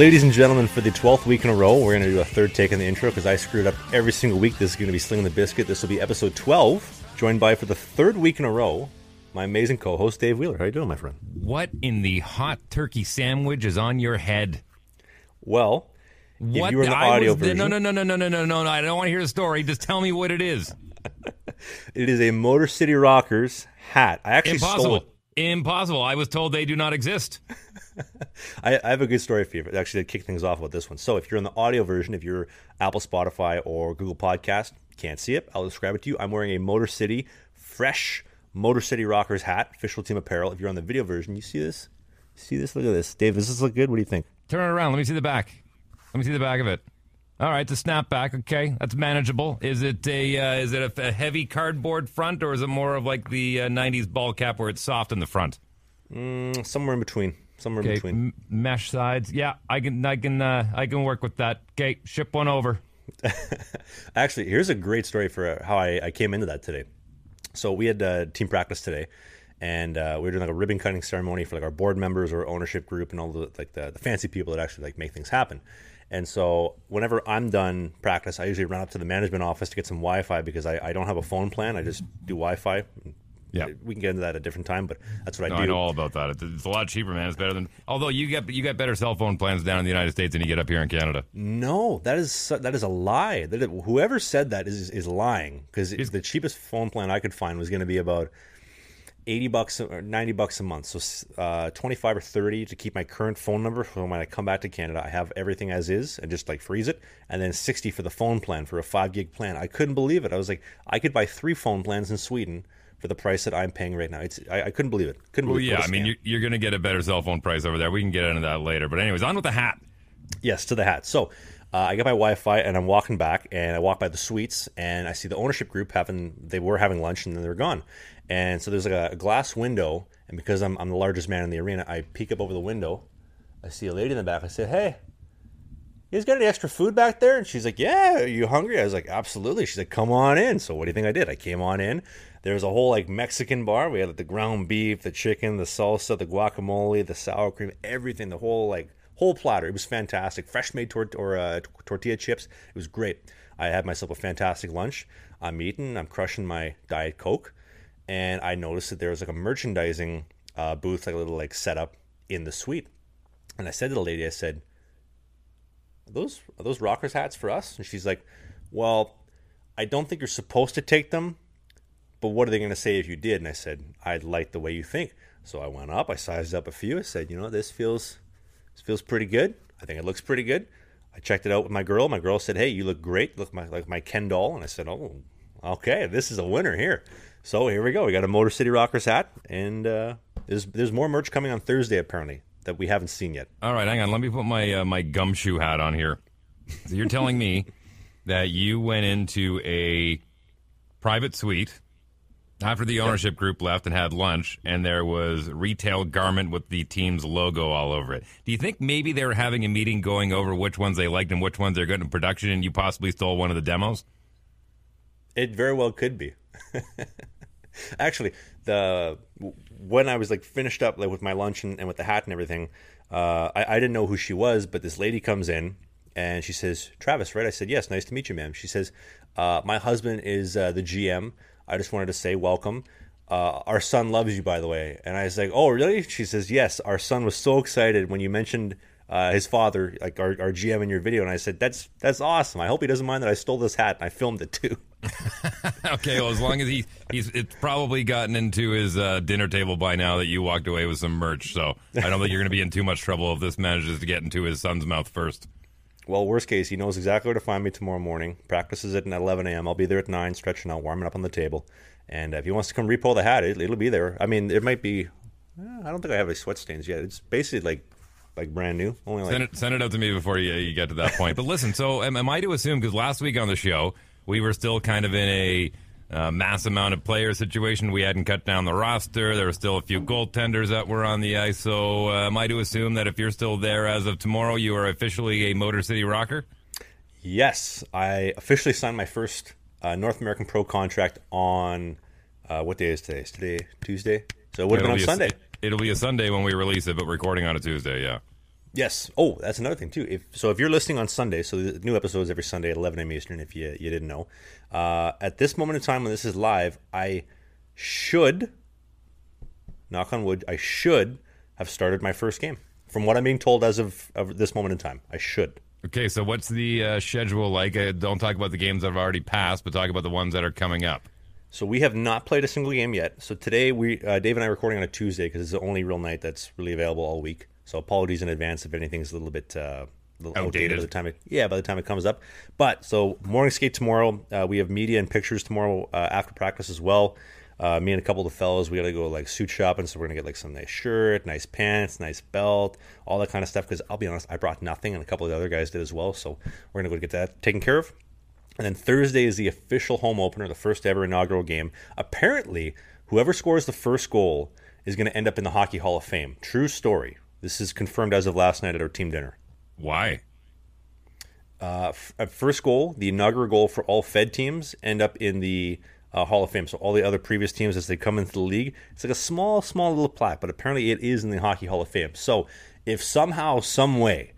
Ladies and gentlemen, for the 12th week in a row, we're going to do a third take on the intro because I screwed up every single week. This is going to be Slinging the Biscuit. This will be episode 12, joined by, for the third week in a row, my amazing co host, Dave Wheeler. How you doing, my friend? What in the hot turkey sandwich is on your head? Well, what if you were in the audio was, version. No, no, no, no, no, no, no, no. I don't want to hear the story. Just tell me what it is. it is a Motor City Rockers hat. I actually Impossible. stole it. Impossible. I was told they do not exist. I, I have a good story for you. Actually, to kick things off with this one. So, if you're in the audio version, if you're Apple, Spotify, or Google Podcast, can't see it. I'll describe it to you. I'm wearing a Motor City fresh Motor City Rockers hat, official team apparel. If you're on the video version, you see this. See this? Look at this, Dave. Does this look good? What do you think? Turn it around. Let me see the back. Let me see the back of it. All right, the snapback. Okay, that's manageable. Is it a uh, is it a, a heavy cardboard front, or is it more of like the uh, '90s ball cap where it's soft in the front? Mm, somewhere in between. Somewhere in between. m- mesh sides. Yeah, I can I can uh, I can work with that. Okay, ship one over. Actually, here's a great story for uh, how I, I came into that today. So we had uh, team practice today, and uh, we were doing like a ribbon cutting ceremony for like our board members or ownership group and all the like the, the fancy people that actually like make things happen. And so whenever I'm done practice, I usually run up to the management office to get some Wi-Fi because I, I don't have a phone plan. I just do Wi-Fi. Yeah. we can get into that at a different time, but that's what I No, do. I know all about that. It's, it's a lot cheaper, man. It's better than. Although you get you get better cell phone plans down in the United States than you get up here in Canada. No, that is that is a lie. That whoever said that is is lying because the cheapest phone plan I could find was going to be about eighty bucks or ninety bucks a month. So uh, twenty five or thirty to keep my current phone number for when I come back to Canada. I have everything as is and just like freeze it, and then sixty for the phone plan for a five gig plan. I couldn't believe it. I was like, I could buy three phone plans in Sweden for the price that I'm paying right now. It's I, I couldn't believe it. Couldn't Well, believe it. yeah, i mean you're, you're going to get a better cell phone price over there. We can get into that later. But anyways, on with the hat. Yes, to the hat. So uh, I get my Wi-Fi and I'm walking back, and I walk by the suites, and I see the ownership group having they were having lunch, and then they're gone. And so there's like a, glass window, and because I'm I'm the largest man in the arena, I peek up over the window. I see a lady in the back. I said, "Hey." You guys got any extra food back there? And she's like, Yeah, are you hungry? I was like, Absolutely. She's like, Come on in. So what do you think I did? I came on in. There was a whole like Mexican bar. We had like, the ground beef, the chicken, the salsa, the guacamole, the sour cream, everything, the whole like whole platter. It was fantastic. Fresh made tor- or uh, tortilla chips. It was great. I had myself a fantastic lunch. I'm eating. I'm crushing my diet coke, and I noticed that there was like a merchandising uh, booth, like a little like setup in the suite. And I said to the lady, I said, "Are those are those rockers hats for us?" And she's like, "Well, I don't think you're supposed to take them, but what are they going to say if you did?" And I said, "I'd like the way you think." So I went up, I sized up a few. I said, "You know, this feels this feels pretty good. I think it looks pretty good." I checked it out with my girl. My girl said, "Hey, you look great. Look my, like my Ken doll." And I said, "Oh, okay, this is a winner here." So here we go. We got a Motor City Rockers hat, and uh, there's there's more merch coming on Thursday apparently that we haven't seen yet. All right, hang on. Let me put my uh, my gumshoe hat on here. So you're telling me that you went into a private suite after the ownership group left and had lunch, and there was retail garment with the team's logo all over it. Do you think maybe they were having a meeting going over which ones they liked and which ones they're good in production, and you possibly stole one of the demos? It very well could be. Actually, the when I was like finished up like with my lunch and, and with the hat and everything, uh, I, I didn't know who she was, but this lady comes in and she says, "Travis, right?" I said, "Yes, nice to meet you, ma'am." She says, uh, "My husband is uh, the GM. I just wanted to say welcome. Uh, our son loves you, by the way." And I was like, "Oh, really?" She says, "Yes, our son was so excited when you mentioned." Uh, his father, like our, our GM in your video, and I said, "That's that's awesome. I hope he doesn't mind that I stole this hat and I filmed it too." okay, well, as long as he he's it's probably gotten into his uh, dinner table by now that you walked away with some merch. So I don't think you're going to be in too much trouble if this manages to get into his son's mouth first. Well, worst case, he knows exactly where to find me tomorrow morning. Practices it at 11 a.m. I'll be there at 9, stretching out, warming up on the table. And if he wants to come repo the hat, it, it'll be there. I mean, it might be. eh, I don't think I have any sweat stains yet. It's basically like like brand new. Only like Send it, send it out to me before you, you get to that point. But listen, so am, am I to assume, because last week on the show, we were still kind of in a uh, mass amount of player situation. We hadn't cut down the roster. There were still a few goaltenders that were on the ice. So uh, am I to assume that if you're still there as of tomorrow, you are officially a Motor City Rocker? Yes, I officially signed my first uh, North American Pro contract on uh, what day is today? Is today Tuesday? So it would have been on Sunday. It'll be a Sunday when we release it, but recording on a Tuesday, yeah. Yes. Oh, that's another thing too. If so, if you're listening on Sunday, so the new episodes every Sunday at 11 a.m. Eastern. If you you didn't know, uh, at this moment in time when this is live, I should, knock on wood, I should have started my first game. From what I'm being told as of, of this moment in time, I should. Okay, so what's the uh, schedule like? Uh, don't talk about the games that have already passed, but talk about the ones that are coming up. So we have not played a single game yet. So today we uh, Dave and I are recording on a Tuesday because it's the only real night that's really available all week. So apologies in advance if anything's a little bit uh, little Outdated. by the time it yeah by the time it comes up. But so morning skate tomorrow. Uh, we have media and pictures tomorrow uh, after practice as well. Uh, me and a couple of the fellows, we got to go like suit shopping, so we're gonna get like some nice shirt, nice pants, nice belt, all that kind of stuff. Because I'll be honest, I brought nothing, and a couple of the other guys did as well. So we're gonna go get that taken care of. And then Thursday is the official home opener, the first ever inaugural game. Apparently, whoever scores the first goal is going to end up in the Hockey Hall of Fame. True story. This is confirmed as of last night at our team dinner. Why? Uh, f- first goal, the inaugural goal for all Fed teams, end up in the uh, Hall of Fame. So all the other previous teams, as they come into the league, it's like a small, small little plaque, but apparently it is in the Hockey Hall of Fame. So if somehow, some way,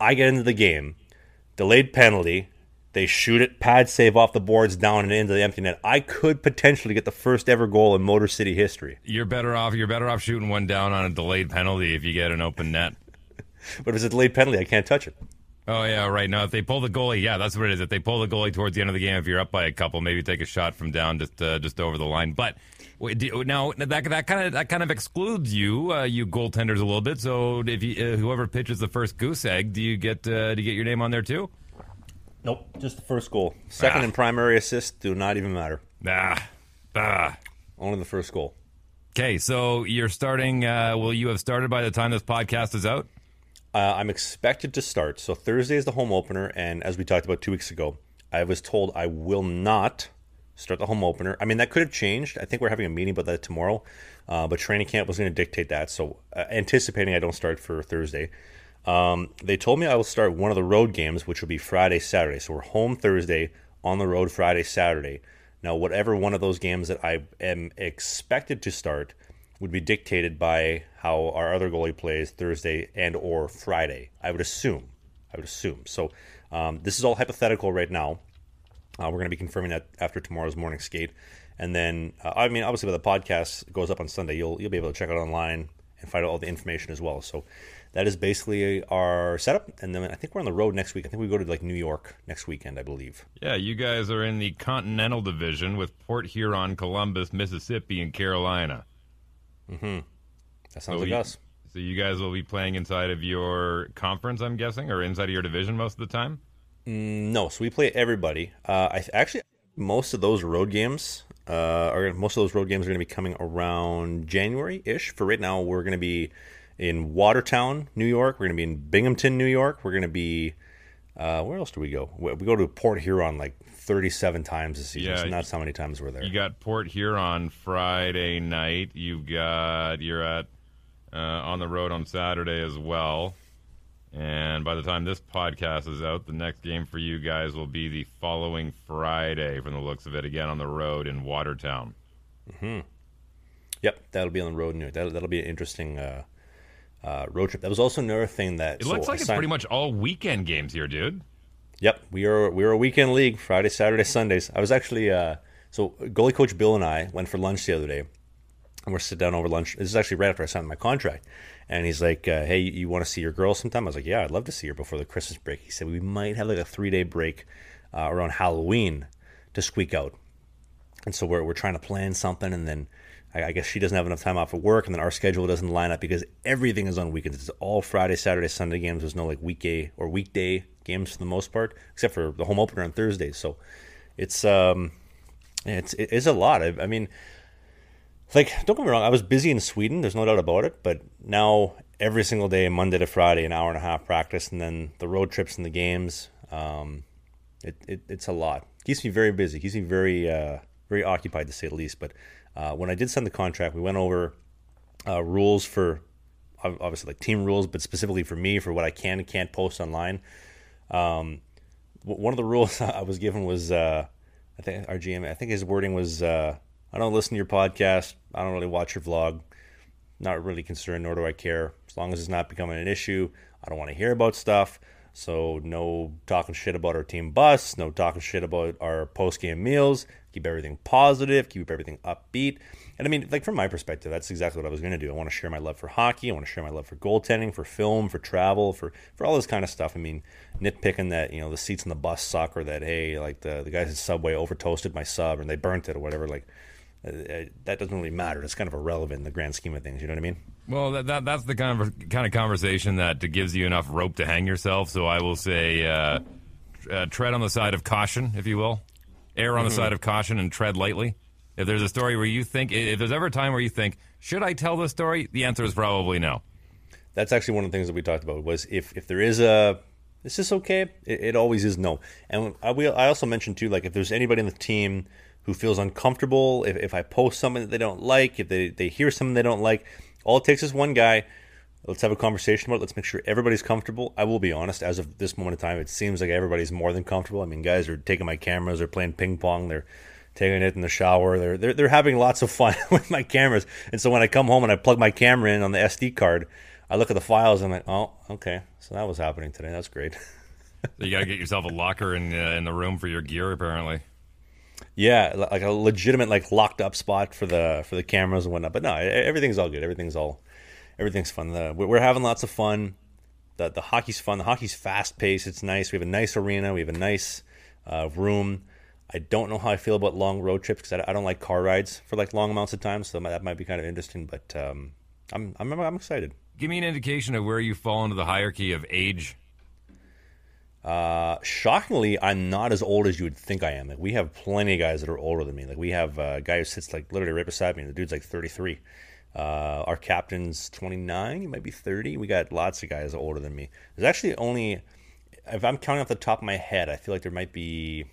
I get into the game, delayed penalty, they shoot it, pad save off the boards down and into the empty net. I could potentially get the first ever goal in Motor City history. You're better off. You're better off shooting one down on a delayed penalty if you get an open net. But if it's a delayed penalty, I can't touch it. Oh yeah, right. Now if they pull the goalie, yeah, that's what it is. If they pull the goalie towards the end of the game, if you're up by a couple, maybe take a shot from down just uh, just over the line. But now that that kind of that kind of excludes you, uh, you goaltenders a little bit. So if you, uh, whoever pitches the first goose egg, do you get uh, do you get your name on there too? Nope, just the first goal. Second Ah. and primary assist do not even matter. Ah, ah. Only the first goal. Okay, so you're starting. Uh, will you have started by the time this podcast is out? Uh, I'm expected to start. So Thursday is the home opener, and as we talked about two weeks ago, I was told I will not start the home opener. I mean, that could have changed. I think we're having a meeting about that tomorrow, uh, but training camp was going to dictate that. So uh, anticipating I don't start for Thursday. Um, they told me I will start one of the road games, which will be Friday, Saturday. So we're home Thursday, on the road Friday, Saturday. Now, whatever one of those games that I am expected to start would be dictated by how our other goalie plays Thursday and or Friday. I would assume. I would assume. So um, this is all hypothetical right now. Uh, we're going to be confirming that after tomorrow's morning skate, and then uh, I mean, obviously, when the podcast goes up on Sunday, you'll you'll be able to check it online and find out all the information as well. So that is basically our setup, and then I think we're on the road next week. I think we go to like New York next weekend, I believe. Yeah, you guys are in the Continental Division with Port Huron, Columbus, Mississippi, and Carolina. Mm-hmm. That sounds So like you- us. So you guys will be playing inside of your conference, I'm guessing, or inside of your division most of the time. No, so we play everybody. Uh, I actually most of those road games uh, are most of those road games are going to be coming around January ish. For right now, we're going to be in Watertown, New York. We're going to be in Binghamton, New York. We're going to be uh, where else do we go? We go to Port Huron like 37 times this season. Yeah, so that's how many times we're there. You got Port Huron Friday night. You've got you're at uh, on the road on Saturday as well. And by the time this podcast is out, the next game for you guys will be the following Friday, from the looks of it, again on the road in Watertown. Hmm. Yep, that'll be on the road. New That'll, that'll be an interesting uh, uh, road trip. That was also another thing that It looks like it's pretty much all weekend games here, dude. Yep, we are we are a weekend league. Friday, Saturday, Sundays. I was actually uh, so goalie coach Bill and I went for lunch the other day, and we're sitting down over lunch. This is actually right after I signed my contract, and he's like, uh, "Hey, you want to see your girl sometime?" I was like, "Yeah, I'd love to see her before the Christmas break." He said we might have like a three day break uh, around Halloween to squeak out, and so we're we're trying to plan something, and then. I I guess she doesn't have enough time off at work, and then our schedule doesn't line up because everything is on weekends. It's all Friday, Saturday, Sunday games. There's no like weekday or weekday games for the most part, except for the home opener on Thursdays. So it's um, it's it is a lot. I, I mean, like don't get me wrong, I was busy in Sweden. There's no doubt about it. But now every single day, Monday to Friday, an hour and a half practice, and then the road trips and the games. Um, it, it it's a lot. Keeps me very busy. Keeps me very uh, very occupied to say the least. But uh, when I did send the contract, we went over uh, rules for obviously like team rules, but specifically for me for what I can and can't post online. Um, one of the rules I was given was uh, I think our GM. I think his wording was uh, I don't listen to your podcast. I don't really watch your vlog. Not really concerned, nor do I care. As long as it's not becoming an issue, I don't want to hear about stuff. So no talking shit about our team bus, no talking shit about our post game meals. Keep everything positive, keep everything upbeat. And I mean, like from my perspective, that's exactly what I was going to do. I want to share my love for hockey. I want to share my love for goaltending, for film, for travel, for for all this kind of stuff. I mean, nitpicking that you know the seats in the bus suck, or that hey, like the the guys at Subway over toasted my sub and they burnt it or whatever. Like uh, uh, that doesn't really matter. It's kind of irrelevant in the grand scheme of things. You know what I mean? Well, that, that that's the kind of kind of conversation that gives you enough rope to hang yourself. So I will say, uh, uh, tread on the side of caution, if you will. Err on the mm-hmm. side of caution and tread lightly. If there's a story where you think, if there's ever a time where you think, should I tell this story? The answer is probably no. That's actually one of the things that we talked about was if if there is a is this okay? It, it always is no. And I will. I also mentioned too, like if there's anybody in the team who feels uncomfortable, if, if I post something that they don't like, if they, they hear something they don't like, all it takes is one guy. Let's have a conversation about it. Let's make sure everybody's comfortable. I will be honest, as of this moment in time, it seems like everybody's more than comfortable. I mean, guys are taking my cameras, they're playing ping pong, they're taking it in the shower, they're they're, they're having lots of fun with my cameras. And so when I come home and I plug my camera in on the SD card, I look at the files and I'm like, oh, okay, so that was happening today. That's great. So you got to get yourself a locker in uh, in the room for your gear, apparently. Yeah, like a legitimate like locked up spot for the for the cameras and whatnot. But no, everything's all good. Everything's all everything's fun. The, we're having lots of fun. The the hockey's fun. The hockey's fast paced. It's nice. We have a nice arena. We have a nice uh, room. I don't know how I feel about long road trips because I, I, don't like car rides for like long amounts of time. So that might be kind of interesting. But um, I'm, I'm I'm excited. Give me an indication of where you fall into the hierarchy of age uh, shockingly, I'm not as old as you would think I am. Like we have plenty of guys that are older than me. Like we have a guy who sits like literally right beside me. And the dude's like 33. Uh, our captain's 29. He might be 30. We got lots of guys older than me. There's actually only, if I'm counting off the top of my head, I feel like there might be,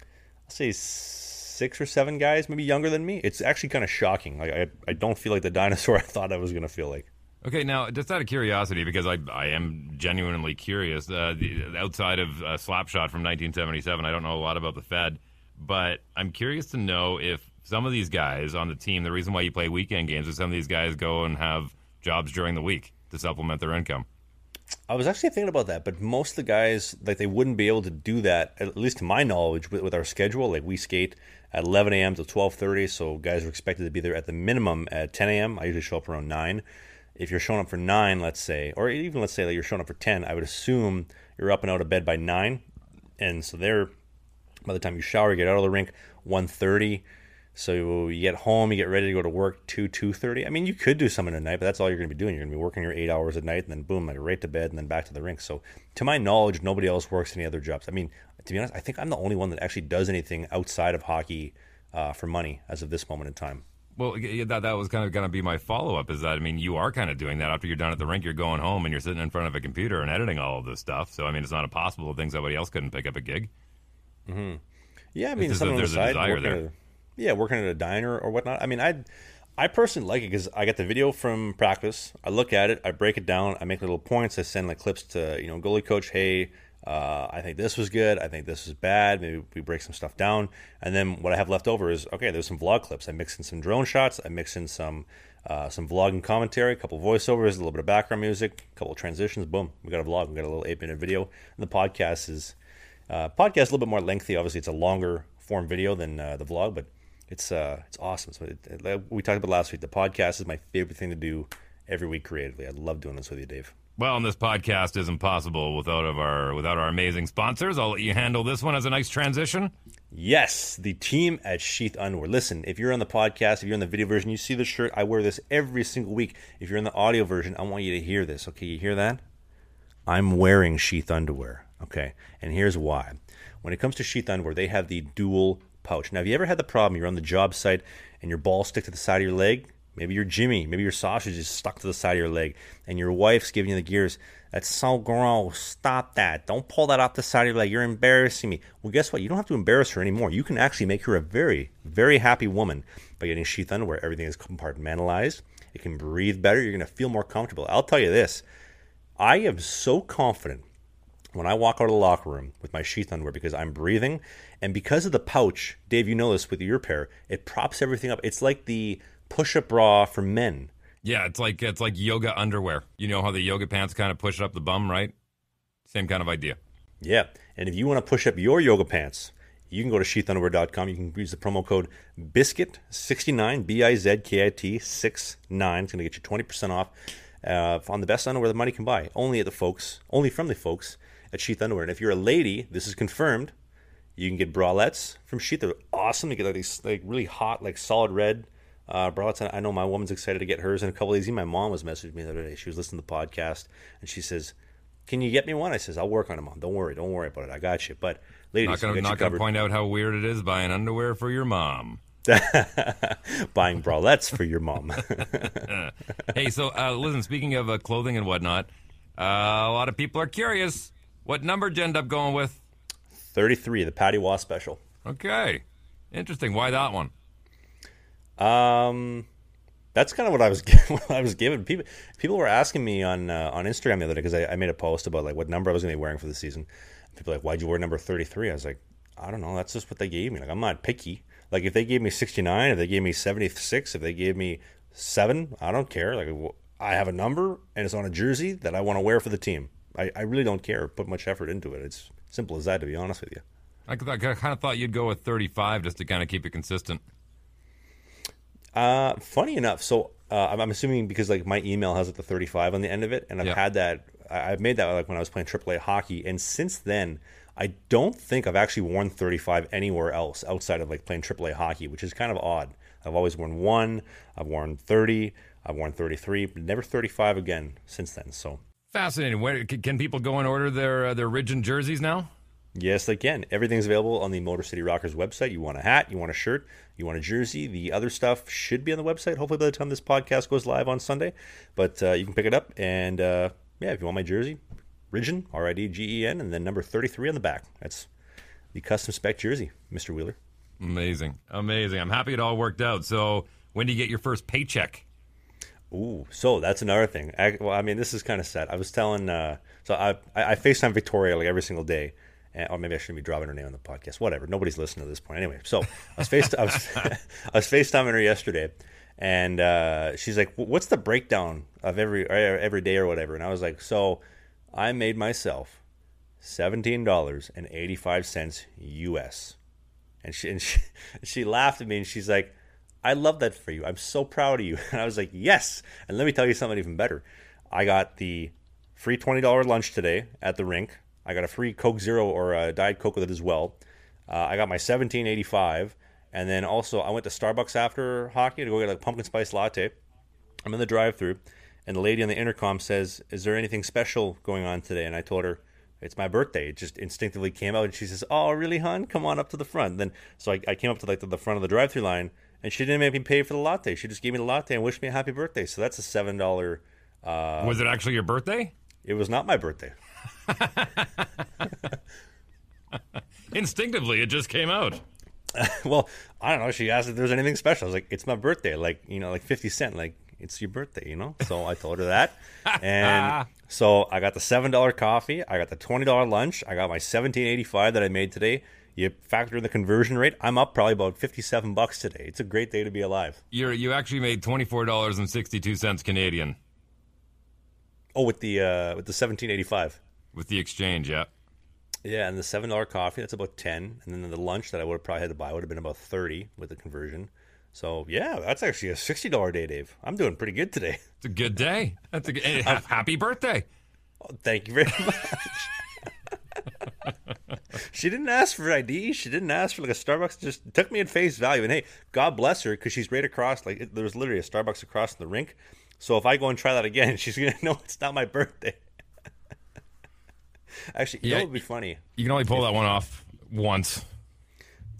I'll say six or seven guys, maybe younger than me. It's actually kind of shocking. Like I, I don't feel like the dinosaur I thought I was gonna feel like. Okay, now just out of curiosity, because I I am genuinely curious. Uh, the, outside of uh, Slapshot from 1977, I don't know a lot about the Fed, but I'm curious to know if some of these guys on the team, the reason why you play weekend games is some of these guys go and have jobs during the week to supplement their income. I was actually thinking about that, but most of the guys like they wouldn't be able to do that, at least to my knowledge, with, with our schedule. Like we skate at 11 a.m. to 12:30, so guys are expected to be there at the minimum at 10 a.m. I usually show up around nine if you're showing up for nine, let's say, or even let's say that you're showing up for ten, I would assume you're up and out of bed by nine, and so there, by the time you shower, you get out of the rink 1.30. So you get home, you get ready to go to work two two thirty. I mean, you could do something at night, but that's all you're going to be doing. You're going to be working your eight hours at night, and then boom, like right to bed, and then back to the rink. So, to my knowledge, nobody else works any other jobs. I mean, to be honest, I think I'm the only one that actually does anything outside of hockey uh, for money as of this moment in time. Well, that that was kind of going to be my follow up. Is that I mean, you are kind of doing that after you're done at the rink. You're going home and you're sitting in front of a computer and editing all of this stuff. So I mean, it's not impossible to think somebody else couldn't pick up a gig. Mm-hmm. Yeah, I mean, something on the side, working at a, yeah, working at a diner or whatnot. I mean, I I personally like it because I get the video from practice. I look at it, I break it down, I make little points. I send like clips to you know goalie coach. Hey, uh, I think this was good. I think this was bad. Maybe we break some stuff down. And then what I have left over is okay. There's some vlog clips. I mix in some drone shots. I mix in some uh, some vlogging commentary, a couple voiceovers, a little bit of background music, a couple transitions. Boom, we got a vlog. We got a little eight minute video. And the podcast is uh, podcast a little bit more lengthy. Obviously, it's a longer form video than uh, the vlog, but it's uh, it's awesome. So it, it, we talked about last week. The podcast is my favorite thing to do every week creatively. I love doing this with you, Dave. Well, and this podcast isn't possible without of our without our amazing sponsors. I'll let you handle this one as a nice transition. Yes, the team at Sheath Underwear. Listen, if you're on the podcast, if you're in the video version, you see the shirt. I wear this every single week. If you're in the audio version, I want you to hear this. Okay, you hear that? I'm wearing Sheath Underwear. Okay, and here's why. When it comes to Sheath Underwear, they have the dual pouch. Now, have you ever had the problem you're on the job site and your balls stick to the side of your leg? Maybe you're Jimmy. Maybe your sausage is stuck to the side of your leg, and your wife's giving you the gears. That's so gross. Stop that. Don't pull that off the side of your leg. You're embarrassing me. Well, guess what? You don't have to embarrass her anymore. You can actually make her a very, very happy woman by getting sheath underwear. Everything is compartmentalized. It can breathe better. You're going to feel more comfortable. I'll tell you this. I am so confident when I walk out of the locker room with my sheath underwear because I'm breathing and because of the pouch, Dave, you know this with your pair, it props everything up. It's like the push-up bra for men. Yeah, it's like it's like yoga underwear. You know how the yoga pants kind of push up the bum, right? Same kind of idea. Yeah. And if you want to push up your yoga pants, you can go to sheathunderwear.com. You can use the promo code BIZKIT69, B I Z K I T 69. It's going to get you 20% off uh, on the best underwear the money can buy. Only at the folks, only from the folks at Sheath Underwear. And if you're a lady, this is confirmed. You can get bralettes from Sheath. They're awesome. You get like these like really hot, like solid red uh, bralettes. I know my woman's excited to get hers in a couple of days. My mom was messaging me the other day. She was listening to the podcast and she says, "Can you get me one?" I says, "I'll work on it, mom. Don't worry. Don't worry about it. I got you." But ladies, Not gonna, not gonna point out how weird it is buying underwear for your mom. buying bralettes for your mom. hey, so uh, listen. Speaking of uh, clothing and whatnot, uh, a lot of people are curious. What number did you end up going with? 33, the Patty Roy special. Okay, interesting. Why that one? Um, that's kind of what I was what I was given. People people were asking me on uh, on Instagram the other day because I, I, made a post about like what number I was going to be wearing for the season. People were like, why'd you wear number 33? I was like, I don't know. That's just what they gave me. Like I'm not picky. Like if they gave me 69, if they gave me 76, if they gave me seven, I don't care. Like I have a number and it's on a jersey that I want to wear for the team. I, I really don't care. Put much effort into it. It's simple as that, to be honest with you. I, I kind of thought you'd go with 35 just to kind of keep it consistent. Uh, funny enough, so uh, I'm assuming because like my email has like the 35 on the end of it, and I've had that. I've made that like when I was playing AAA hockey, and since then, I don't think I've actually worn 35 anywhere else outside of like playing AAA hockey, which is kind of odd. I've always worn one, I've worn 30, I've worn 33, but never 35 again since then. So fascinating. Where can people go and order their uh, their Ridgen jerseys now? Yes, they can. Everything's available on the Motor City Rockers website. You want a hat, you want a shirt, you want a jersey. The other stuff should be on the website. Hopefully, by the time this podcast goes live on Sunday, but uh, you can pick it up. And uh, yeah, if you want my jersey, Ridgen, R I D G E N, and then number 33 on the back. That's the custom spec jersey, Mr. Wheeler. Amazing. Amazing. I'm happy it all worked out. So, when do you get your first paycheck? Ooh, so that's another thing. I, well, I mean, this is kind of sad. I was telling, uh, so I, I, I FaceTime Victoria like every single day or maybe I shouldn't be dropping her name on the podcast. Whatever. Nobody's listening to this point anyway. So I was face I was I was FaceTiming her yesterday, and uh, she's like, "What's the breakdown of every every day or whatever?" And I was like, "So I made myself seventeen dollars and eighty five cents U.S." And she and she, she laughed at me and she's like, "I love that for you. I'm so proud of you." And I was like, "Yes." And let me tell you something even better. I got the free twenty dollar lunch today at the rink I got a free Coke Zero or a Diet Coke with it as well. Uh, I got my 1785, and then also I went to Starbucks after hockey to go get a pumpkin spice latte. I'm in the drive-through, and the lady on the intercom says, "Is there anything special going on today?" And I told her, "It's my birthday." It just instinctively came out, and she says, "Oh, really, hon? Come on up to the front." And then so I, I came up to like to the front of the drive-through line, and she didn't make me pay for the latte. She just gave me the latte and wished me a happy birthday. So that's a seven dollar. Uh, was it actually your birthday? It was not my birthday. Instinctively, it just came out. well, I don't know. She asked if there was anything special. I was like, "It's my birthday." Like you know, like fifty cent. Like it's your birthday, you know. So I told her that, and so I got the seven dollar coffee. I got the twenty dollar lunch. I got my seventeen eighty five that I made today. You factor in the conversion rate, I'm up probably about fifty seven bucks today. It's a great day to be alive. You you actually made twenty four dollars and sixty two cents Canadian. Oh, with the uh, with the seventeen eighty five. With the exchange, yeah. Yeah, and the seven dollar coffee that's about ten, and then the lunch that I would have probably had to buy would have been about thirty with the conversion. So yeah, that's actually a sixty dollar day, Dave. I'm doing pretty good today. It's a good day. That's a good, happy birthday. Oh, thank you very much. She didn't ask for ID. She didn't ask for like a Starbucks. Just took me at face value. And hey, God bless her because she's right across. Like it, there's literally a Starbucks across the rink. So if I go and try that again, she's gonna know it's not my birthday. Actually, you yeah, know would be funny? You can only pull that one off once.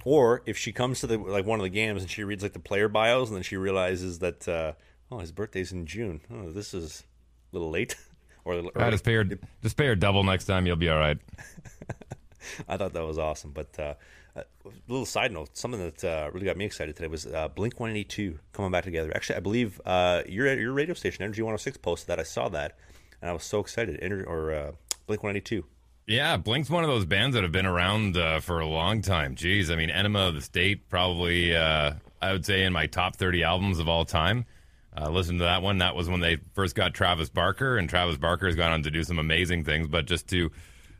Or if she comes to the like one of the games and she reads like the player bios and then she realizes that uh, oh his birthday's in June. Oh, this is a little late. or, or yeah, just pay her just pay her double next time. You'll be all right. I thought that was awesome. But uh, a little side note, something that uh, really got me excited today was uh, Blink 182 coming back together. Actually, I believe uh, your your radio station, Energy 106, posted that. I saw that, and I was so excited. Or uh, Blink 182. Yeah, Blink's one of those bands that have been around uh, for a long time. Jeez, I mean, Enema of the State, probably, I would say, in my top 30 albums of all time. Uh, listen to that one. That was when they first got Travis Barker, and Travis Barker has gone on to do some amazing things. But just to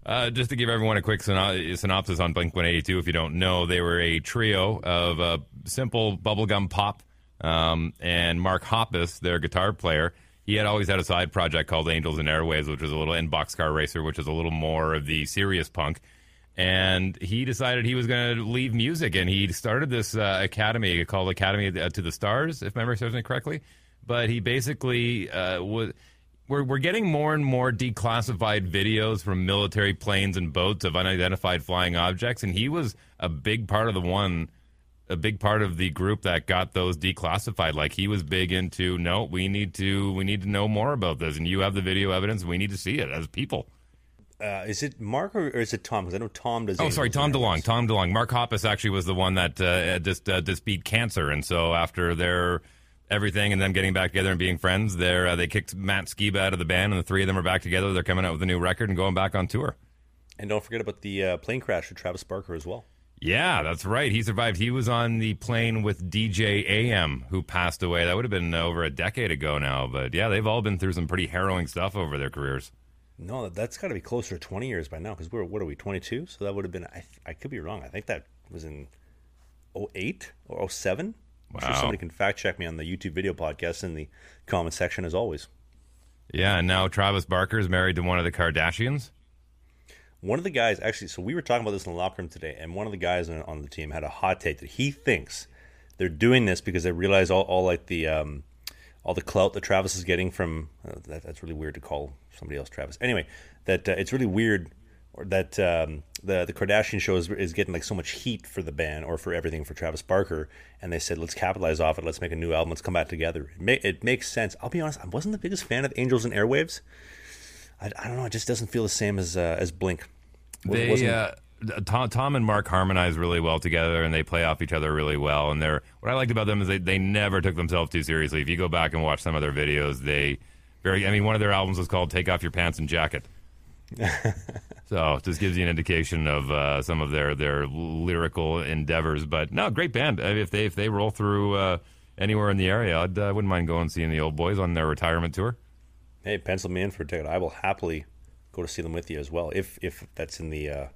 uh, just to give everyone a quick synopsis on Blink 182, if you don't know, they were a trio of uh, simple bubblegum pop. Um, and Mark Hoppus, their guitar player, he had always had a side project called Angels and Airwaves, which was a little, and Boxcar Racer, which is a little more of the serious punk. And he decided he was going to leave music, and he started this uh, academy called Academy to the Stars, if memory serves me correctly. But he basically uh, was we're we're getting more and more declassified videos from military planes and boats of unidentified flying objects, and he was a big part of the one, a big part of the group that got those declassified. Like he was big into no, we need to we need to know more about this, and you have the video evidence, we need to see it as people. Uh, is it Mark or, or is it Tom? Because I know Tom does. Oh, sorry, Tom DeLonge. Tom DeLonge. Mark Hoppus actually was the one that uh, just uh, just beat cancer, and so after their everything and them getting back together and being friends, they uh, they kicked Matt Skiba out of the band, and the three of them are back together. They're coming out with a new record and going back on tour. And don't forget about the uh, plane crash with Travis Barker as well. Yeah, that's right. He survived. He was on the plane with DJ AM, who passed away. That would have been over a decade ago now. But yeah, they've all been through some pretty harrowing stuff over their careers. No, that's got to be closer to 20 years by now because we're, what are we, 22? So that would have been, I, I could be wrong. I think that was in 08 or 07. I'm sure somebody can fact check me on the YouTube video podcast in the comment section as always. Yeah, and now Travis Barker is married to one of the Kardashians. One of the guys, actually, so we were talking about this in the locker room today, and one of the guys on, on the team had a hot take that he thinks they're doing this because they realize all, all like the um, all the clout that Travis is getting from. Uh, that, that's really weird to call somebody else Travis. Anyway, that uh, it's really weird or that um, the the Kardashian show is, is getting like so much heat for the band or for everything for Travis Barker, and they said let's capitalize off it. Let's make a new album. Let's come back together. It, ma- it makes sense. I'll be honest. I wasn't the biggest fan of Angels and Airwaves. I, I don't know. It just doesn't feel the same as uh, as Blink. They wasn't- uh, Tom, Tom and Mark harmonize really well together, and they play off each other really well. And they're what I liked about them is they they never took themselves too seriously. If you go back and watch some of their videos, they very. I mean, one of their albums was called "Take Off Your Pants and Jacket." so just gives you an indication of uh, some of their their lyrical endeavors. But no, great band. I mean, If they if they roll through uh, anywhere in the area, I'd, uh, wouldn't mind going seeing the old boys on their retirement tour. Hey, pencil me in for a ticket. I will happily go to see them with you as well, if if that's in the uh,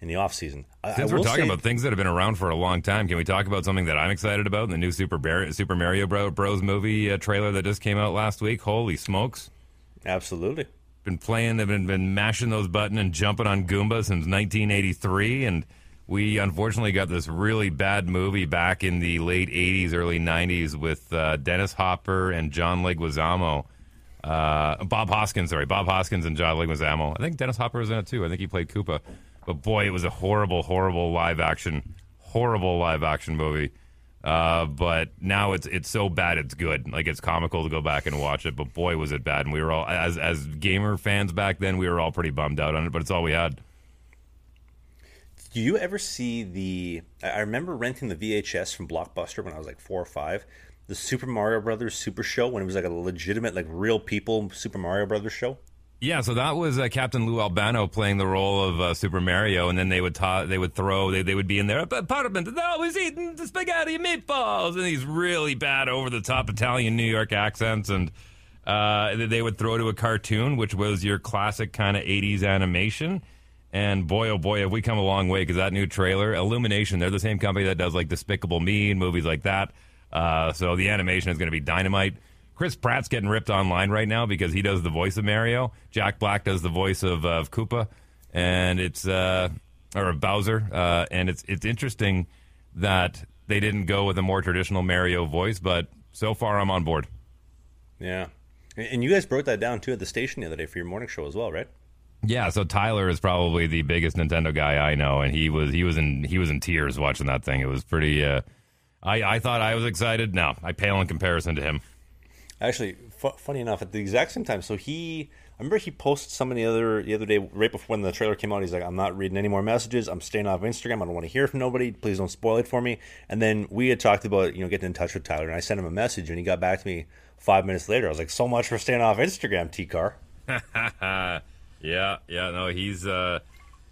in the off season. Since I we're talking say- about things that have been around for a long time, can we talk about something that I'm excited about? The new Super Bar- Super Mario Bro- Bros. movie uh, trailer that just came out last week. Holy smokes! absolutely. Been playing, they've been, been mashing those buttons and jumping on Goomba since 1983, and we unfortunately got this really bad movie back in the late 80s, early 90s with uh, Dennis Hopper and John Leguizamo. Uh, Bob Hoskins, sorry, Bob Hoskins and John Leguizamo. I think Dennis Hopper was in it too. I think he played Koopa. But boy, it was a horrible, horrible live action, horrible live action movie. Uh, but now it's it's so bad it's good. Like it's comical to go back and watch it. But boy, was it bad. And we were all as as gamer fans back then, we were all pretty bummed out on it. But it's all we had. Do you ever see the? I remember renting the VHS from Blockbuster when I was like four or five. The Super Mario Brothers Super Show when it was like a legitimate, like real people Super Mario Brothers show. Yeah, so that was uh, Captain Lou Albano playing the role of uh, Super Mario, and then they would ta- they would throw they, they would be in their apartment. Oh, he's eating the spaghetti and meatballs, and these really bad over the top Italian New York accents, and uh, they would throw to a cartoon, which was your classic kind of '80s animation. And boy, oh boy, have we come a long way because that new trailer, Illumination, they're the same company that does like Despicable Me and movies like that. Uh, so the animation is going to be dynamite. Chris Pratt's getting ripped online right now because he does the voice of Mario. Jack Black does the voice of, of Koopa, and it's uh, or of Bowser, uh, and it's it's interesting that they didn't go with a more traditional Mario voice, but so far I'm on board. Yeah, and and you guys broke that down too at the station the other day for your morning show as well, right? Yeah, so Tyler is probably the biggest Nintendo guy I know, and he was he was in he was in tears watching that thing. It was pretty. Uh, I I thought I was excited. No, I pale in comparison to him. Actually, fu- funny enough, at the exact same time, so he, I remember he posted something the other the other day, right before when the trailer came out. He's like, "I'm not reading any more messages. I'm staying off Instagram. I don't want to hear from nobody. Please don't spoil it for me." And then we had talked about you know getting in touch with Tyler, and I sent him a message, and he got back to me five minutes later. I was like, "So much for staying off Instagram, T Car." Yeah, yeah, no, he's uh,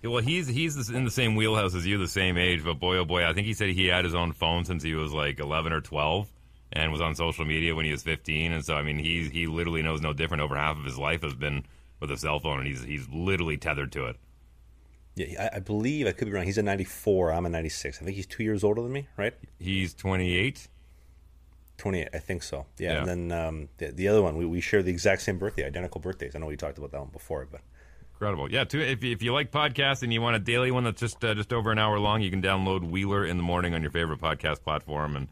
well, he's he's in the same wheelhouse as you, the same age. But boy, oh boy, I think he said he had his own phone since he was like eleven or twelve, and was on social media when he was 15. And so, I mean, he he literally knows no different. Over half of his life has been with a cell phone, and he's he's literally tethered to it. Yeah, I, I believe I could be wrong. He's a '94. I'm a '96. I think he's two years older than me, right? He's 28. 28, I think so. Yeah, Yeah. and then um, the, the other one, we, we share the exact same birthday, identical birthdays. I know we talked about that one before, but Incredible. Yeah, too, if, you- if you like podcasts and you want a daily one that's just uh, just over an hour long, you can download Wheeler in the morning on your favorite podcast platform. And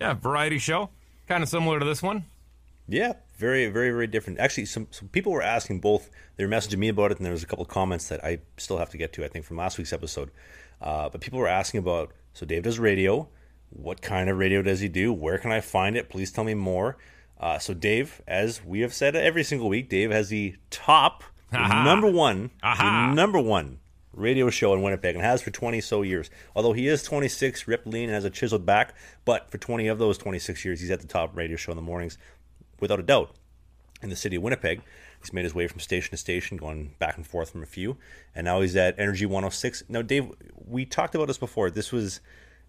yeah, variety show, kind of similar to this one. Yeah, very, very, very different. Actually, some, some people were asking both. They were messaging me about it, and there was a couple of comments that I still have to get to. I think from last week's episode. Uh, but people were asking about. So Dave does radio. What kind of radio does he do? Where can I find it? Please tell me more. Uh, so Dave, as we have said every single week, Dave has the top, the number one, the number one radio show in Winnipeg, and has for 20 so years. Although he is 26, ripped lean, and has a chiseled back, but for 20 of those 26 years, he's at the top radio show in the mornings, without a doubt in the city of Winnipeg. He's made his way from station to station, going back and forth from a few, and now he's at Energy 106. Now, Dave, we talked about this before. This was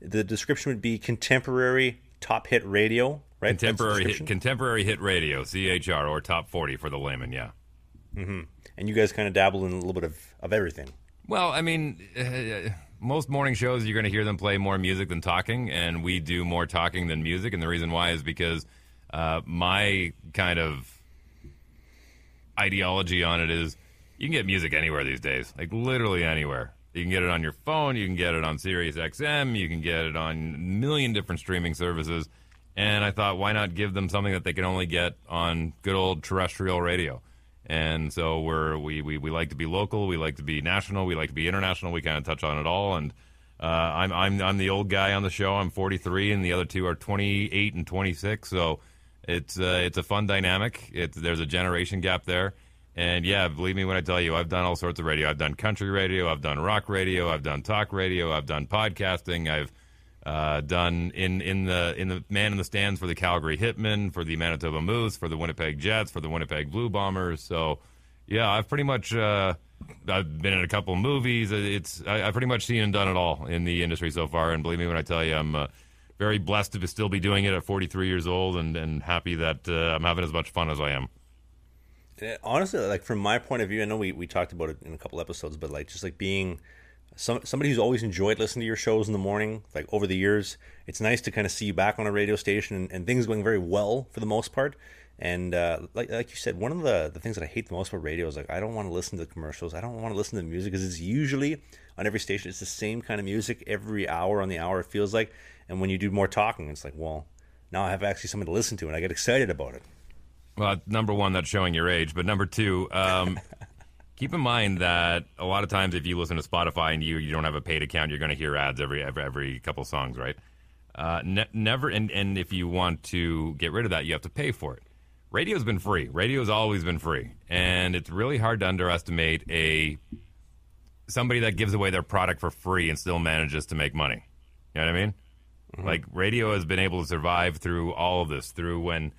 the description would be contemporary top hit radio, right? Contemporary hit, contemporary hit radio, CHR, or top 40 for the layman, yeah. Mm-hmm. and you guys kind of dabble in a little bit of, of everything. Well, I mean, uh, most morning shows, you're going to hear them play more music than talking, and we do more talking than music. And the reason why is because uh, my kind of ideology on it is you can get music anywhere these days, like literally anywhere. You can get it on your phone, you can get it on Sirius XM, you can get it on a million different streaming services. And I thought, why not give them something that they can only get on good old terrestrial radio? And so we're we, we, we like to be local, we like to be national, we like to be international. We kind of touch on it all. And uh, I'm I'm I'm the old guy on the show. I'm 43, and the other two are 28 and 26. So it's uh, it's a fun dynamic. It's there's a generation gap there. And yeah, believe me when I tell you, I've done all sorts of radio. I've done country radio, I've done rock radio, I've done talk radio, I've done podcasting, I've uh, done in in the in the man in the stands for the Calgary Hitmen, for the Manitoba Moose, for the Winnipeg Jets, for the Winnipeg Blue Bombers. So yeah, I've pretty much uh, I've been in a couple movies. It's I, I've pretty much seen and done it all in the industry so far. And believe me when I tell you, I'm uh, very blessed to still be doing it at 43 years old, and and happy that uh, I'm having as much fun as I am. Uh, honestly like from my point of view i know we, we talked about it in a couple episodes but like just like being some, somebody who's always enjoyed listening to your shows in the morning like over the years it's nice to kind of see you back on a radio station and, and things going very well for the most part. And uh, like, like you said one of the, the things that i hate the most about radio is like i don't want to listen to the commercials. I don't want to listen to the music because it's usually on every station it's the same kind of music every hour on the hour it feels like. And when you do more talking it's like well now i have actually something to listen to and i get excited about it. Well, number one, that's showing your age. But number two, um, keep in mind that a lot of times if you listen to Spotify and you you don't have a paid account, you're going to hear ads every every, every couple songs, right? Uh, ne- never, and, and if you want to get rid of that, you have to pay for it. Radio's been free. Radio's always been free, and it's really hard to underestimate a somebody that gives away their product for free and still manages to make money. You know what I mean? Like radio has been able to survive through all of this, through when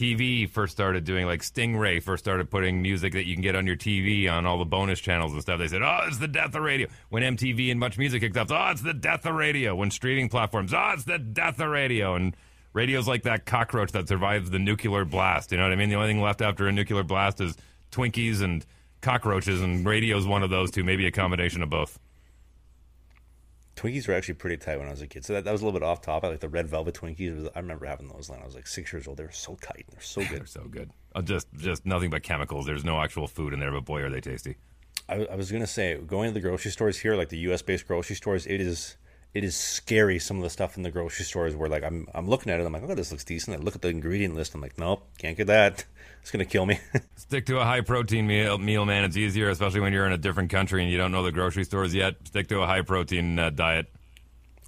TV first started doing like Stingray first started putting music that you can get on your TV on all the bonus channels and stuff. They said, "Oh, it's the death of radio." When MTV and Much Music kicked off, "Oh, it's the death of radio." When streaming platforms, "Oh, it's the death of radio." And radio's like that cockroach that survives the nuclear blast. You know what I mean? The only thing left after a nuclear blast is Twinkies and cockroaches, and radio's one of those two, maybe a combination of both. Twinkies were actually pretty tight when I was a kid. So that, that was a little bit off topic. I like the red velvet Twinkies. was- I remember having those when I was like six years old. They were so tight. They're so good. They're so good. Uh, just, just nothing but chemicals. There's no actual food in there, but boy, are they tasty. I, I was gonna say going to the grocery stores here, like the U.S. based grocery stores, it is it is scary. Some of the stuff in the grocery stores where like I'm I'm looking at it, I'm like, oh, this looks decent. I look at the ingredient list, I'm like, nope, can't get that. It's gonna kill me. Stick to a high protein meal, meal, man. It's easier, especially when you're in a different country and you don't know the grocery stores yet. Stick to a high protein uh, diet.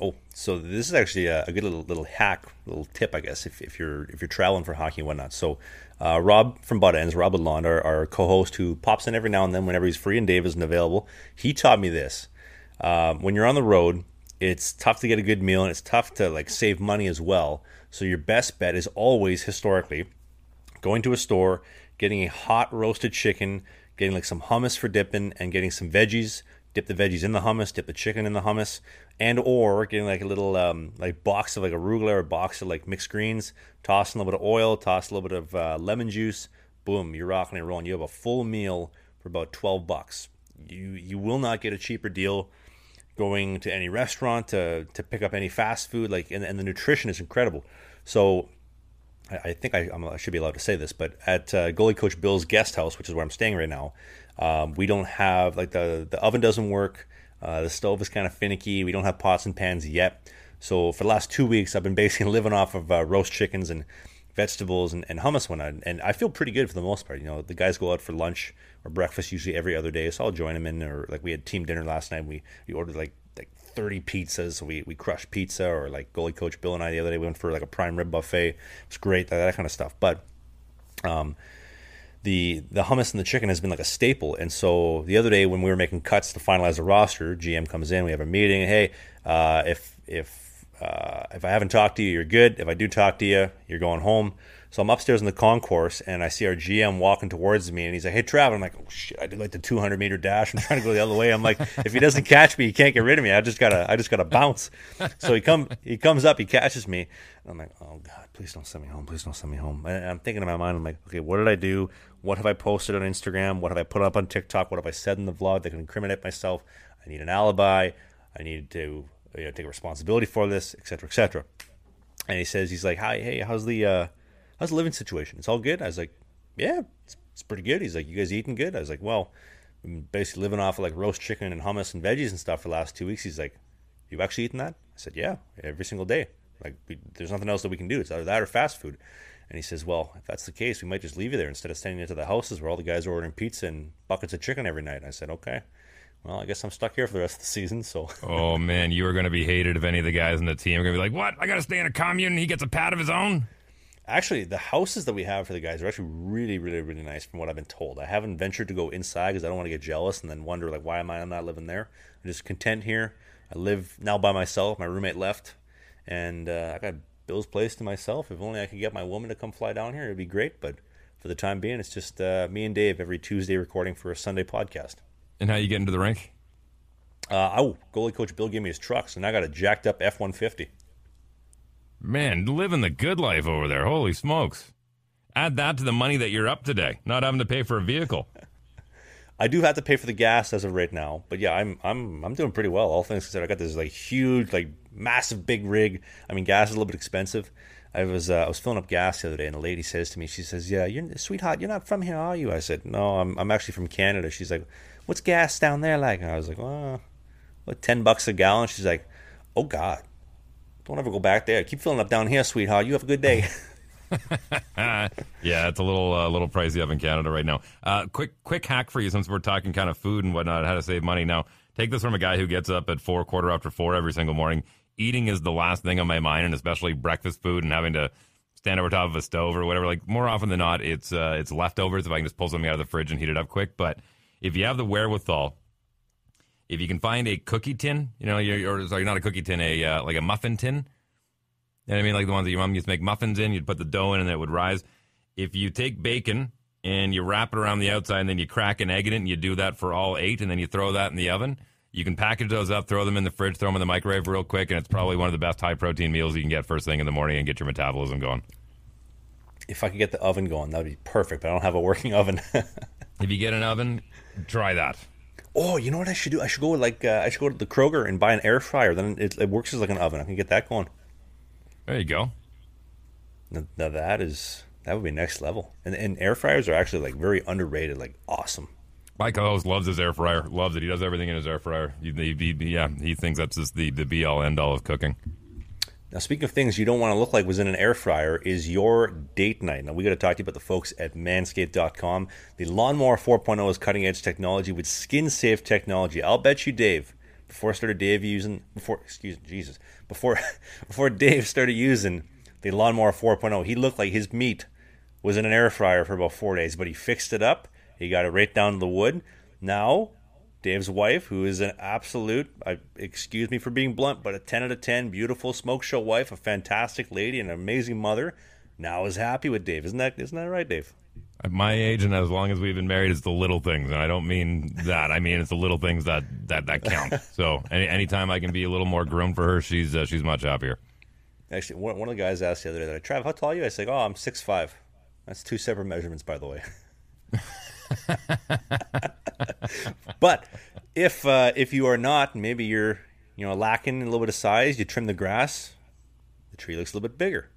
Oh, so this is actually a, a good little little hack, little tip, I guess, if, if you're if you're traveling for hockey and whatnot. So, uh, Rob from Butt Ends, Rob Lalonde, our, our co-host, who pops in every now and then whenever he's free and Dave isn't available, he taught me this. Um, when you're on the road, it's tough to get a good meal and it's tough to like save money as well. So your best bet is always historically going to a store, getting a hot roasted chicken, getting like some hummus for dipping, and getting some veggies, dip the veggies in the hummus, dip the chicken in the hummus, and or getting like a little um, like box of like arugula or box of like mixed greens, toss in a little bit of oil, toss a little bit of uh, lemon juice, boom, you're rocking and rolling. You have a full meal for about 12 bucks. You you will not get a cheaper deal going to any restaurant to to pick up any fast food like and, and the nutrition is incredible. So I, I think I, I, should be allowed to say this, but at uh, goalie coach Bill's guest house, which is where I'm staying right now, um, we don't have like the the oven doesn't work. Uh, the stove is kind of finicky. We don't have pots and pans yet. So for the last two weeks, I've been basically living off of uh, roast chickens and vegetables and, and hummus one night, and I feel pretty good for the most part. You know, the guys go out for lunch or breakfast usually every other day, so I'll join them in. Or like we had team dinner last night, we we ordered like like 30 pizzas. So we we crushed pizza, or like goalie coach Bill and I the other day we went for like a prime rib buffet. It's great that, that kind of stuff. But um, the the hummus and the chicken has been like a staple. And so the other day when we were making cuts to finalize the roster, GM comes in, we have a meeting. Hey, uh, if if uh, if I haven't talked to you, you're good. If I do talk to you, you're going home. So I'm upstairs in the concourse and I see our GM walking towards me and he's like, Hey, Trav. I'm like, Oh shit, I did like the 200 meter dash. I'm trying to go the other way. I'm like, if he doesn't catch me, he can't get rid of me. I just gotta, I just gotta bounce. So he come, he comes up, he catches me. I'm like, Oh God, please don't send me home. Please don't send me home. And I'm thinking in my mind, I'm like, okay, what did I do? What have I posted on Instagram? What have I put up on TikTok? What have I said in the vlog that can incriminate myself? I need an alibi. I need to you know, take responsibility for this, etc., etc. And he says, he's like, hi, hey, how's the, uh, how's the living situation? It's all good. I was like, yeah, it's, it's pretty good. He's like, you guys eating good? I was like, well, I'm basically living off of like roast chicken and hummus and veggies and stuff for the last two weeks. He's like, you've actually eaten that? I said, yeah, every single day. Like, we, there's nothing else that we can do. It's either that or fast food. And he says, well, if that's the case, we might just leave you there instead of sending you to the houses where all the guys are ordering pizza and buckets of chicken every night. I said, okay well, I guess I'm stuck here for the rest of the season. So. oh man, you are going to be hated if any of the guys in the team are going to be like, "What? I got to stay in a commune. and He gets a pad of his own." Actually, the houses that we have for the guys are actually really, really, really nice, from what I've been told. I haven't ventured to go inside because I don't want to get jealous and then wonder like, why am I not living there? I'm just content here. I live now by myself. My roommate left, and uh, I got Bill's place to myself. If only I could get my woman to come fly down here, it'd be great. But for the time being, it's just uh, me and Dave every Tuesday recording for a Sunday podcast. And how you get into the rink? Uh, oh, goalie coach Bill gave me his trucks, and I got a jacked up F one fifty. Man, living the good life over there. Holy smokes! Add that to the money that you're up today, not having to pay for a vehicle. I do have to pay for the gas as of right now, but yeah, I'm I'm I'm doing pretty well. All things considered, I got this like huge, like massive, big rig. I mean, gas is a little bit expensive. I was uh, I was filling up gas the other day, and a lady says to me, she says, "Yeah, you're sweetheart, you're not from here, are you?" I said, "No, I'm I'm actually from Canada." She's like, "What's gas down there like?" And I was like, "Well, what, ten bucks a gallon?" She's like, "Oh God, don't ever go back there. Keep filling up down here, sweetheart. You have a good day." yeah, it's a little uh, little pricey up in Canada right now. Uh, quick quick hack for you since we're talking kind of food and whatnot, how to save money. Now, take this from a guy who gets up at four quarter after four every single morning eating is the last thing on my mind, and especially breakfast food and having to stand over top of a stove or whatever. Like more often than not, it's uh, it's leftovers if I can just pull something out of the fridge and heat it up quick. But if you have the wherewithal, if you can find a cookie tin, you know, you're, or sorry, not a cookie tin, a uh, like a muffin tin. You know what I mean? Like the ones that your mom used to make muffins in. You'd put the dough in and it would rise. If you take bacon and you wrap it around the outside and then you crack an egg in it and you do that for all eight and then you throw that in the oven you can package those up, throw them in the fridge, throw them in the microwave real quick, and it's probably one of the best high protein meals you can get first thing in the morning and get your metabolism going. If I could get the oven going, that would be perfect. But I don't have a working oven. if you get an oven, try that. Oh, you know what I should do? I should go like uh, I should go to the Kroger and buy an air fryer. Then it, it, works as like an oven. I can get that going. There you go. Now, now that is that would be next level. And, and air fryers are actually like very underrated, like awesome. Mike Host loves his air fryer. Loves it. He does everything in his air fryer. He, he, he, yeah, he thinks that's just the, the be all end all of cooking. Now, speaking of things you don't want to look like was in an air fryer, is your date night. Now, we got to talk to you about the folks at manscaped.com. The Lawnmower 4.0 is cutting edge technology with skin safe technology. I'll bet you, Dave, before I started Dave using, before, excuse me, Jesus, before, before Dave started using the Lawnmower 4.0, he looked like his meat was in an air fryer for about four days, but he fixed it up he got it right down to the wood. Now, Dave's wife, who is an absolute, I, excuse me for being blunt, but a 10 out of 10, beautiful smoke show wife, a fantastic lady, and an amazing mother, now is happy with Dave. Isn't that, isn't that right, Dave? At my age and as long as we've been married, it's the little things, and I don't mean that. I mean it's the little things that that that count. so any anytime I can be a little more groomed for her, she's uh, she's much happier. Actually, one, one of the guys asked the other day, that "Trav, how tall are you?" I said, "Oh, I'm six five. That's two separate measurements, by the way." but if uh, if you are not, maybe you're you know lacking a little bit of size. You trim the grass, the tree looks a little bit bigger.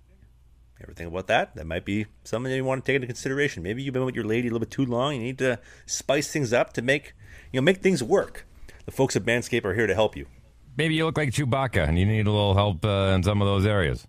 Ever think about that? That might be something you want to take into consideration. Maybe you've been with your lady a little bit too long. You need to spice things up to make you know make things work. The folks at Manscaped are here to help you. Maybe you look like Chewbacca and you need a little help uh, in some of those areas.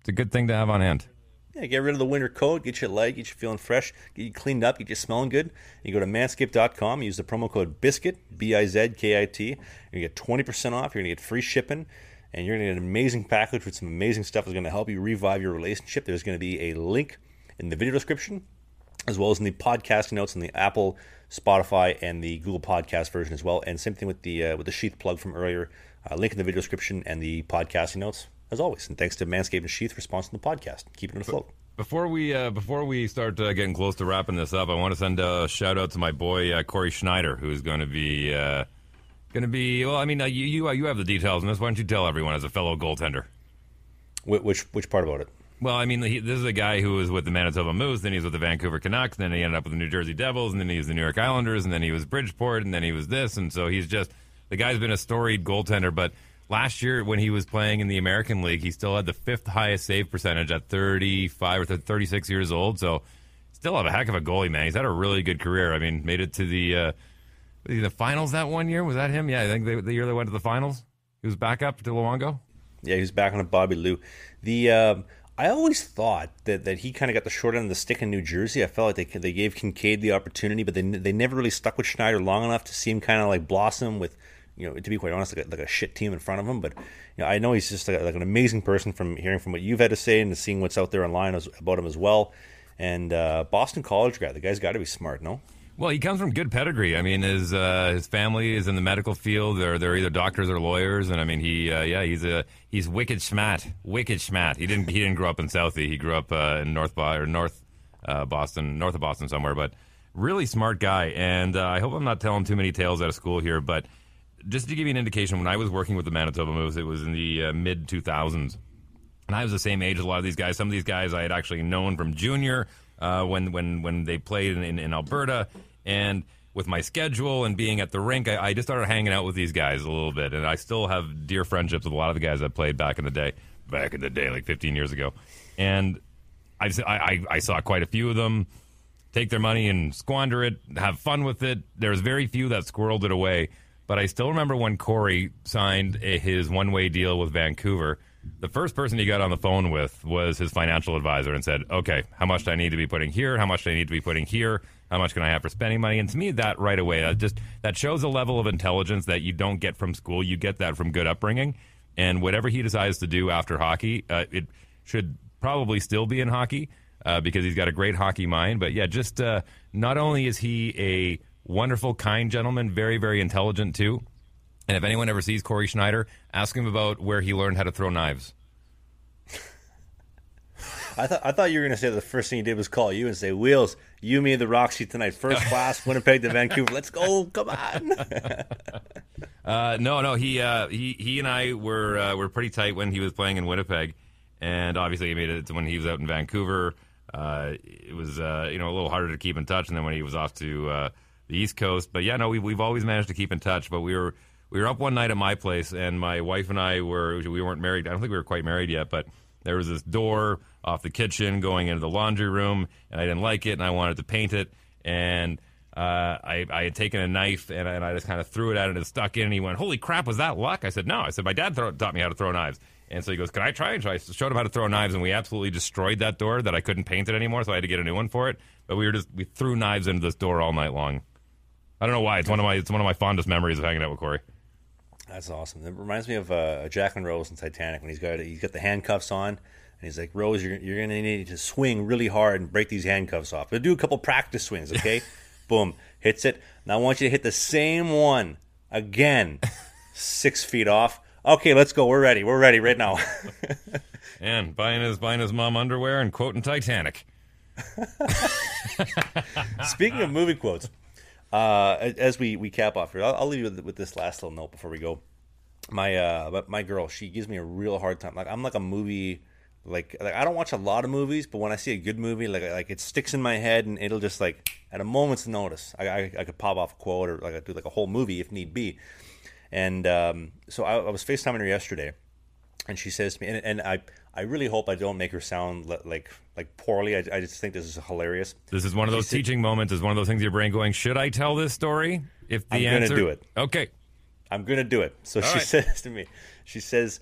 It's a good thing to have on hand. Yeah, get rid of the winter coat, get your light, get you feeling fresh, get you cleaned up, get you smelling good. You go to manscaped.com, use the promo code BIZKIT, B I Z K I T. To get 20% off, you're going to get free shipping, and you're going to get an amazing package with some amazing stuff that's going to help you revive your relationship. There's going to be a link in the video description, as well as in the podcasting notes in the Apple, Spotify, and the Google Podcast version as well. And same thing with the uh, with the sheath plug from earlier. Uh, link in the video description and the podcasting notes as always. And thanks to Manscaped and Sheath for sponsoring the podcast, keeping it afloat. Before we uh, before we start uh, getting close to wrapping this up, I want to send a shout out to my boy uh, Cory Schneider, who's going to be uh, going to be. Well, I mean, uh, you you, uh, you have the details on this. Why don't you tell everyone as a fellow goaltender? Wh- Which which part about it? Well, I mean, he, this is a guy who was with the Manitoba Moose, then he was with the Vancouver Canucks, then he ended up with the New Jersey Devils, and then he was the New York Islanders, and then he was Bridgeport, and then he was this, and so he's just the guy's been a storied goaltender, but last year when he was playing in the American League, he still had the fifth highest save percentage at 35 or 36 years old. So still have a heck of a goalie, man. He's had a really good career. I mean, made it to the uh, the finals that one year. Was that him? Yeah, I think they, the year they went to the finals. He was back up to Luongo. Yeah, he was back on a Bobby Lou. The um, I always thought that, that he kind of got the short end of the stick in New Jersey. I felt like they they gave Kinkaid the opportunity, but they they never really stuck with Schneider long enough to see him kind of like blossom with you know, to be quite honest, like a, like a shit team in front of him. But you know, I know he's just like, like, an amazing person from hearing from what you've had to say and seeing what's out there online as, about him as well. And uh, Boston College guy, the guy's got to be smart, no? Well, he comes from good pedigree. I mean, his uh, his family is in the medical field. They're they're either doctors or lawyers, and I mean, he uh, yeah, he's a he's wicked smart, wicked smart. He didn't he didn't grow up in Southie. He grew up uh, in North or North uh, Boston, north of Boston somewhere. But really smart guy, and uh, I hope I'm not telling too many tales out of school here, but just to give you an indication, when I was working with the Manitoba Moose, it was in the uh, mid 2000s. And I was the same age as a lot of these guys. Some of these guys I had actually known from junior uh, when, when, when they played in, in, in, Alberta. And with my schedule and being at the rink, I, I, just started hanging out with these guys a little bit. And I still have dear friendships with a lot of the guys I played back in the day, back in the day, like 15 years ago. And I, I, I saw quite a few of them take their money and squander it, have fun with it. There's very few that squirreled it away. But I still remember when Cory signed a, his one way deal with Vancouver. The first person he got on the phone with was his financial advisor and said, Okay, how much do I need to be putting here? How much do I need to be putting here? How much can I have for spending money? And to me, that right away, that just that shows a level of intelligence that you don't get from school. You get that from good upbringing. And whatever he decides to do after hockey, uh, it should probably still be in hockey uh, because he's got a great hockey mind. But yeah, just uh, not only is he a wonderful, kind gentleman, very, very intelligent too. And if anyone ever sees Cory Schneider, ask him about where he learned how to throw knives. I thought I thought you were going to say the first thing he did was call you and say, "Wheels, you, me, the Roxy tonight, first class, Winnipeg to Vancouver. Let's go, come on." uh, no, no, he uh, he he and I were uh, were pretty tight when he was playing in Winnipeg, and obviously he made it when he was out in Vancouver. Uh, it was uh, you know a little harder to keep in touch, and then when he was off to uh, the East Coast. But yeah, no, we, we've always managed to keep in touch. But we were we were up one night at my place, and my wife and I were we weren't married. I don't think we were quite married yet, but there was this door off the kitchen going into the laundry room, and I didn't like it, and I wanted to paint it, and uh, I, I had taken a knife and, and I just kind of threw it at it and it stuck in. And he went, "Holy crap, was that luck?" I said, "No." I said, "My dad throw, taught me how to throw knives." And so he goes, "Can I try?" And so I showed him how to throw knives, and we absolutely destroyed that door. That I couldn't paint it anymore, so I had to get a new one for it. But we were just we threw knives into this door all night long. I don't know why. It's one of my it's one of my fondest memories of hanging out with Cory. That's awesome. It reminds me of uh, Jack and Rose in Titanic when he's got he's got the handcuffs on and he's like, Rose, you're, you're gonna need to swing really hard and break these handcuffs off. We'll do a couple practice swings, okay? Boom, hits it. Now I want you to hit the same one again, six feet off. Okay, let's go. We're ready. We're ready right now. and buying his buying his mom underwear and quoting Titanic. Speaking of movie quotes, uh, as we, we cap off here, I'll, I'll leave you with, with this last little note before we go. My uh, my girl, she gives me a real hard time. Like I'm like a movie, like like I don't watch a lot of movies, but when I see a good movie, like like it sticks in my head, and it'll just like at a moment's notice, I I, I could pop off a quote or like I do like a whole movie if need be. And um, so I, I was FaceTiming her yesterday, and she says to me, and, and I I really hope I don't make her sound like like poorly. I, I just think this is hilarious. This is one of those said, teaching moments. Is one of those things your brain going, should I tell this story? If the I'm answer, gonna do it. Okay, I'm gonna do it. So All she right. says to me, she says,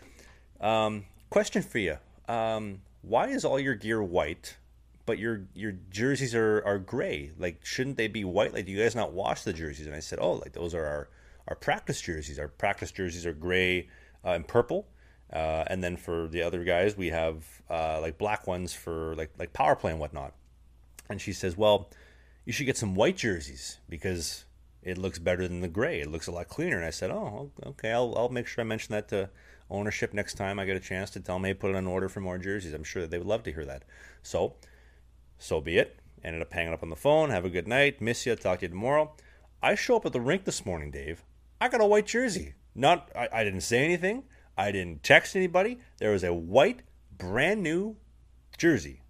um, "Question for you: um, Why is all your gear white, but your your jerseys are are gray? Like, shouldn't they be white? Like, do you guys not wash the jerseys?" And I said, "Oh, like those are our our practice jerseys. Our practice jerseys are gray uh, and purple." Uh, and then for the other guys, we have uh, like black ones for like like power play and whatnot. And she says, "Well, you should get some white jerseys because it looks better than the gray. It looks a lot cleaner." And I said, "Oh, okay. I'll I'll make sure I mention that to ownership next time I get a chance to tell them, hey, put it on order for more jerseys. I'm sure that they would love to hear that. So, so be it. Ended up hanging up on the phone. Have a good night. Miss you. Talk to you tomorrow. I show up at the rink this morning, Dave. I got a white jersey. Not I, I didn't say anything. I didn't text anybody. There was a white, brand new jersey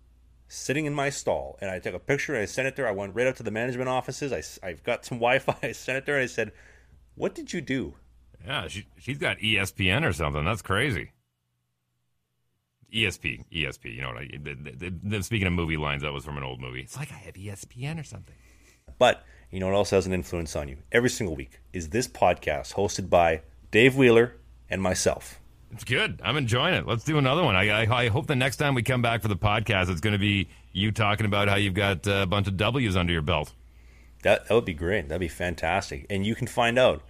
sitting in my stall. And I took a picture and I sent it there. I went right up to the management offices. I, I've got some Wi Fi. I sent it there and I said, What did you do? yeah, she she's got ESPN or something. That's crazy. ESP, ESP. You know what I? The, the, the, speaking of movie lines, that was from an old movie. It's like I have ESPN or something. But you know what else has an influence on you every single week is this podcast hosted by Dave Wheeler and myself. It's good. I'm enjoying it. Let's do another one. I, I, I hope the next time we come back for the podcast, it's going to be you talking about how you've got uh, a bunch of W's under your belt. That, that would be great. That'd be fantastic. And you can find out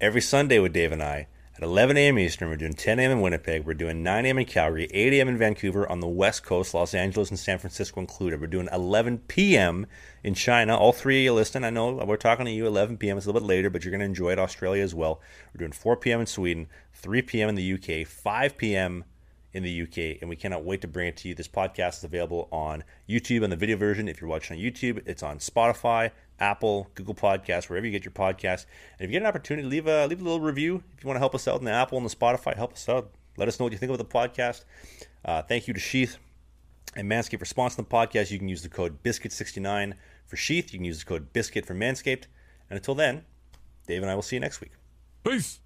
every Sunday with Dave and I at 11 a.m. Eastern. We're doing 10 a.m. in Winnipeg. We're doing 9 a.m. in Calgary, 8 a.m. in Vancouver on the West Coast, Los Angeles and San Francisco included. We're doing 11 p.m. in China. All three of you listening. I know we're talking to you 11 p.m. It's a little bit later, but you're going to enjoy it. Australia as well. We're doing 4 p.m. in Sweden, 3 p.m. in the UK, 5 p.m. in the UK, and we cannot wait to bring it to you. This podcast is available on YouTube and the video version. If you're watching on YouTube, it's on Spotify, Apple, Google Podcasts, wherever you get your podcast. And if you get an opportunity, leave a leave a little review. If you want to help us out in the Apple and the Spotify, help us out. Let us know what you think of the podcast. Uh, thank you to Sheath and Manscaped for sponsoring the podcast. You can use the code Biscuit69 for Sheath. You can use the code Biscuit for Manscaped. And until then, Dave and I will see you next week. Peace.